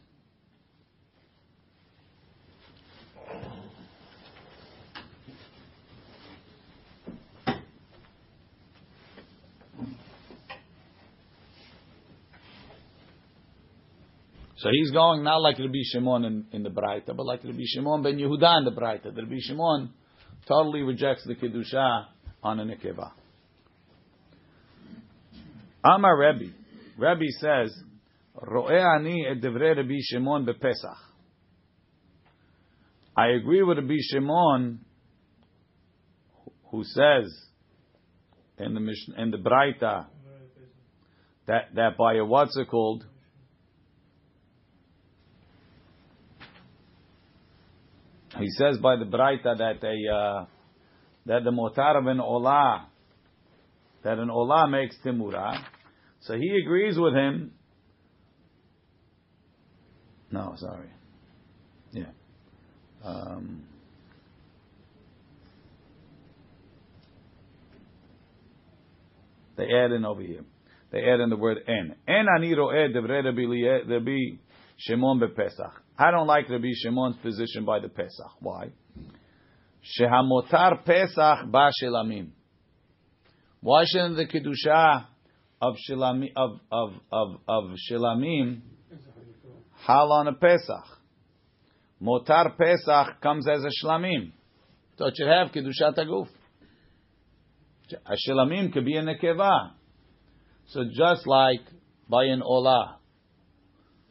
So he's going not like Rabbi Shimon in, in the Braita, but like Rabbi Shimon ben Yehuda in the Braita. The Rabbi Shimon totally rejects the Kedusha on a Nekeva. Amar Rebbe. Rebbe says, Ro'eh ani et devrei Rabbi Shimon bePesach. I agree with Rabbi Shimon who says in the Mishnah, in the Braita that, that by a what's it called? He says by the Braita that a uh, that the motar of an olah that an olah makes timura. So he agrees with him. No, sorry. Yeah. Um, they add in over here. They add in the word en. En ani ro'eh Lie- Rabbi Shimon bePesach. I don't like Rabbi Shimon's position by the Pesach. Why? Shehamotar Pesach ba shelamim. Why shouldn't the kedusha of shelamim of of of of hal on a Pesach? Motar Pesach comes as a shlamim, so it should have kedushat aguf. A shelamim could be a nekeva. So just like by an olah,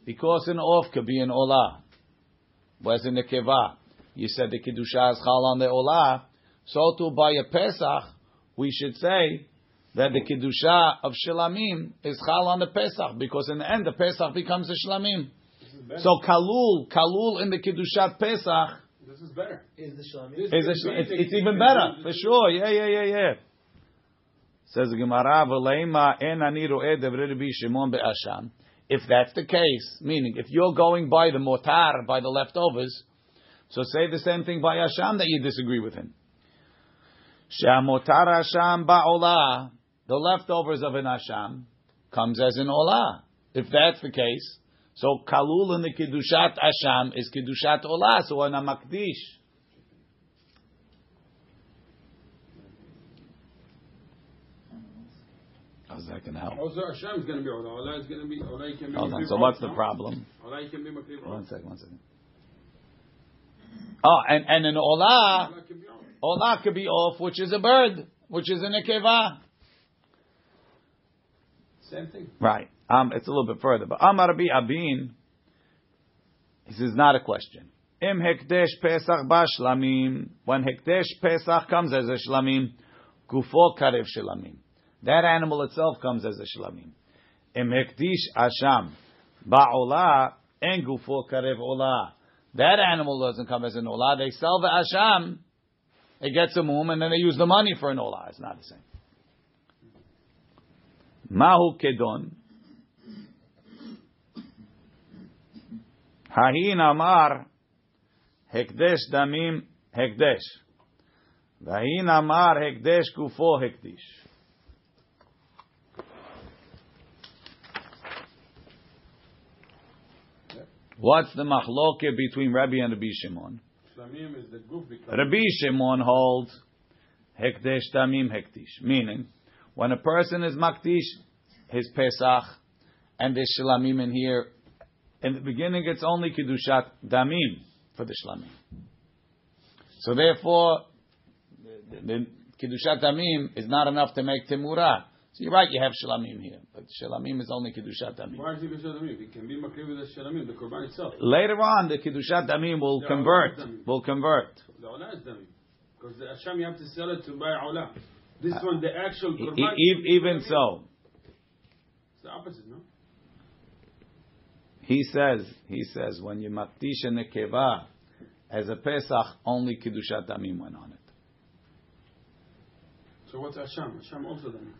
because an off could be an olah, whereas in the keva, you said the kedusha is chal on the olah, so too by a pesach, we should say that the kedusha of shilamim is chal on the pesach, because in the end the pesach becomes a shilamim. This is better. So kalul, kalul in the kedushat pesach this is better. Is the Shalom? This is a, is it's, it's even better for sure. Yeah, yeah, yeah, yeah. Says the Gemara, "V'leima en ani ro'eh devrei Rabbi Shimon be'asham." If that's the case, meaning if you're going by the motar, by the leftovers, so say the same thing by Asham that you disagree with him. She'amotar Asham ba'olah, the leftovers of an Asham comes as an olah. If that's the case, so kalul in the kiddushat Asham is kiddushat olah, so an amakdish. How's that going to help? Oh, also, Hashem is going to be Olah. Olah is going to be Olah. Can be Hold on. So what's the problem? Olah can be One second. One second. Oh, and and an olah, Olah can be Olah. olah could be off, which is a bird, which is an nekeva. Same thing. Right. Um, it's a little bit further, but Amar Rabbi Abin, he says not a question. Im hekdesh pesach ba shlamim. When hekdesh pesach comes as a shlamim, gufo karev shlamim. That animal itself comes as a shlamim. Im hekdish asham ba olah en gufo karev olah. That animal doesn't come as an olah. They sell the asham. It gets a mum, and then they use the money for an olah. It's not the same. Mahu kedon. Hahin amar hekdesh damim hekdesh. Vahin amar hekdesh kufo hekdish. What's the machloke between Rabbi and Rabbi Shimon? Shlamim is the guf because Rabbi Shimon holds hekdesh damim hekdish, meaning when a person is makdish his pesach and there's shlamim in here. In the beginning, it's only kedushat damim for the shlamim. So therefore, the, the kedushat damim is not enough to make temura. So you're right, you have shlamim here, but shlamim is only kedushat damim. why is it Kedushat Damim? It can be makriv with the Shalamim, the Korban itself. Later on, the kedushat damim will Yeah, convert. damim. Will convert. The Olah is Damim. Because the Hashem you have to sell it to buy Olah. This uh, one, the actual Korban. e- even so, It's the opposite, no? He says, he says, when you makdish a nekeva as a Pesach, only Kiddushat Damim went on it. So what's Hashem? Hashem also Damim.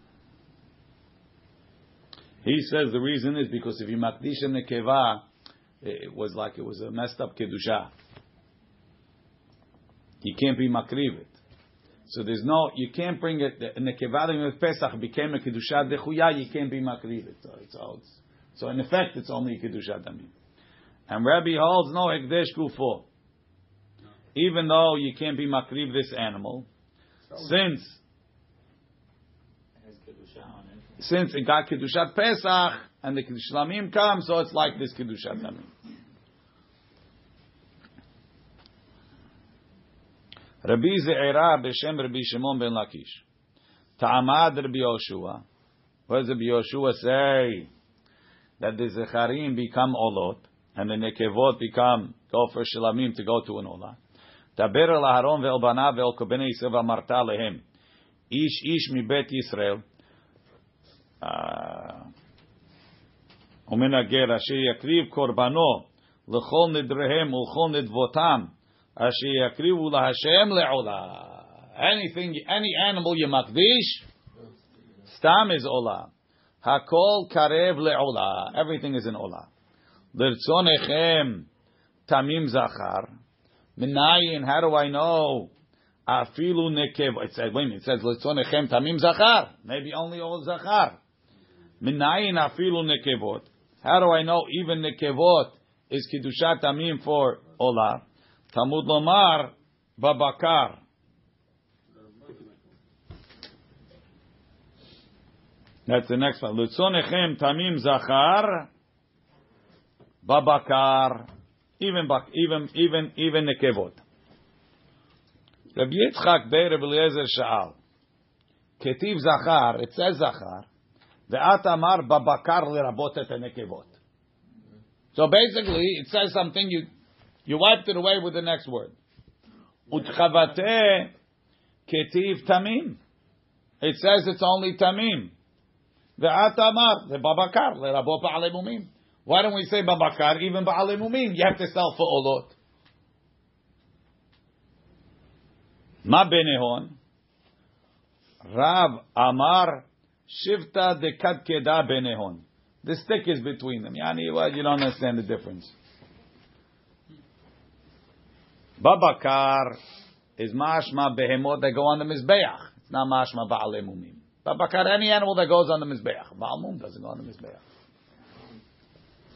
He says the reason is because if you makdish a nekeva, it was like it was a messed up Kiddusha. You can't be makriv it. So there's no, you can't bring it, the nekeva that with Pesach became a Kiddusha dechuya, you can't be makriv it. So, it's, so, it's, so in effect, it's only Kiddushat Damim. And Rabbi holds no Ekdesh Kufo. Even though you can't be makriv this animal, since Has kedusha on it since it got kedushat Pesach and the Kiddush come, so it's like this kedushat Lamim. Rabbi Zeira b'shem Rabbi Shimon ben Lakish. Ta'amad Rabbi Yoshua. What does Rabbi Yoshua say? That the Zecharim become Olot and the Nekevot become go for Shilamim to go to an Olah. Taber el Aharon ve'el Banav ve'el Kobene Yisrael v'amarta lehem. Ish ish mi bet Yisrael. אה, ומנגר אשר יקריב קורבנו לכל נדריהם ולכל נדבותם אשר יקריבו להשם לעולה anything, any animal you מקדיש סתם is עולה הכל קרב לעולה everything is in עולה לרצונכם תמים זכר Minayin, how do I know? Afilu nekev. It says, wait a minute, it says, Litzonechem tamim zachar. Maybe only all zachar. Minayin afilu nekevot. How do I know even nekevot is kiddushat tamim for olah? Tamud lomar babakar. That's the next one. Litzonechem tamim zachar babakar. Even bak, even even even nekevot. Rabbi Yitzchak Rabbi Eliezer Sha'al. Ketiv Zachar, it says Zachar. Ve'at amar babakar lerabot et. So basically, it says something you you wiped it away with the next word. Utchavate ketiv tamim. It says it's only tamim. Ve'at amar babakar lerabot ba'alei mumim. Why don't we say babakar even ba'alei mumim? You have to sell for olot. Ma benehon? Rav Amar Shivta de Kadkeda benehon. The stick is between them. Yani, well, you don't understand the difference. Babakar is mashma behemot that go on the mizbeach. It's not mashma ba'alei mumim. Babakar, any animal that goes on the mizbeach. Baal mum doesn't go on the mizbeach.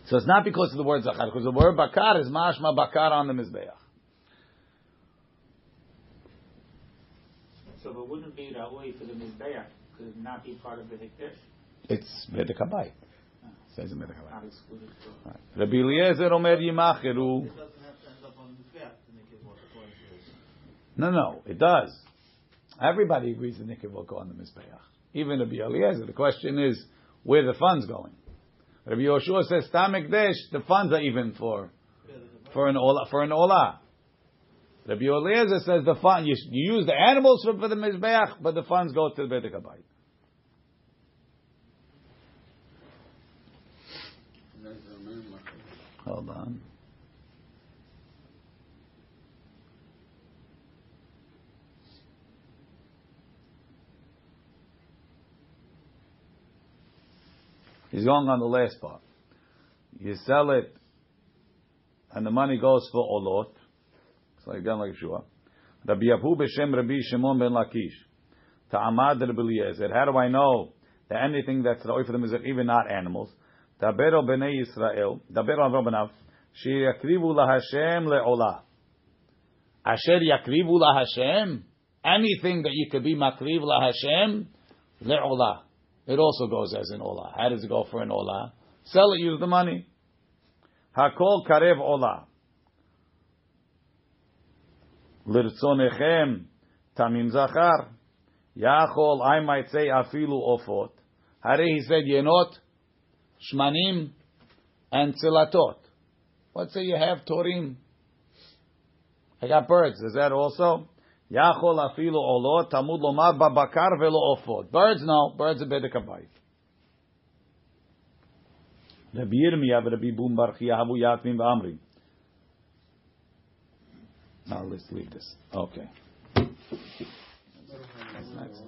So it's not because of the word zachar, because the word bakar is mashma bakar on the mizbeach. So it wouldn't be Ra'ui for the Mizbeach, could not be part of the Hikdash? It's bedekabayit. Ah. Says in bedekabayit. Not excluded. Rabbi Eliezer Omer Yimachiru. Doesn't have to end up on the fair to make it work according to this. No, no, it does. Everybody agrees the nikkur will go on the mizbeach. Even Rabbi Eliezer. The question is where the funds going. Rabbi Yoshua says Stam Ekdesh, the funds are even for for an ola for an ola. Rabbi Eliezer says the fund you, you use the animals for, for the mizbeach, but the funds go to the Beit HaKabayit. That's the main on. He's going on the last part. You sell it, and the money goes for olot. Like done like Shua. Rabbi Abu b'shem Rabbi Shimon ben Lakish. Ta'amad Rabbi Eliezer. How do I know that anything that's ra'oi for the mizbeach, even not animals? Dabero b'nei Yisrael. Dabero Avram b'nav. Sheyakrivu laHashem le'olah. Asher yakrivu laHashem. Anything that you could be makriv laHashem le'olah. It also goes as an olah. How does it go for an olah? Sell it, use the money. Hakol karev olah. Lirtzonechem tamim zachar. Yachol, I might say afilu ofot. Hare he said yenot, shmanim, and tzilatot. Let's say you have torim. I got birds. Is that also? Yachol afilu olot tamud lomar babakar velo ofot. Birds no. Birds are better. Rabbi Yirmiyah Rabbi Bum Yatmim V'Amrim. Now let's leave this. Okay. That's nice.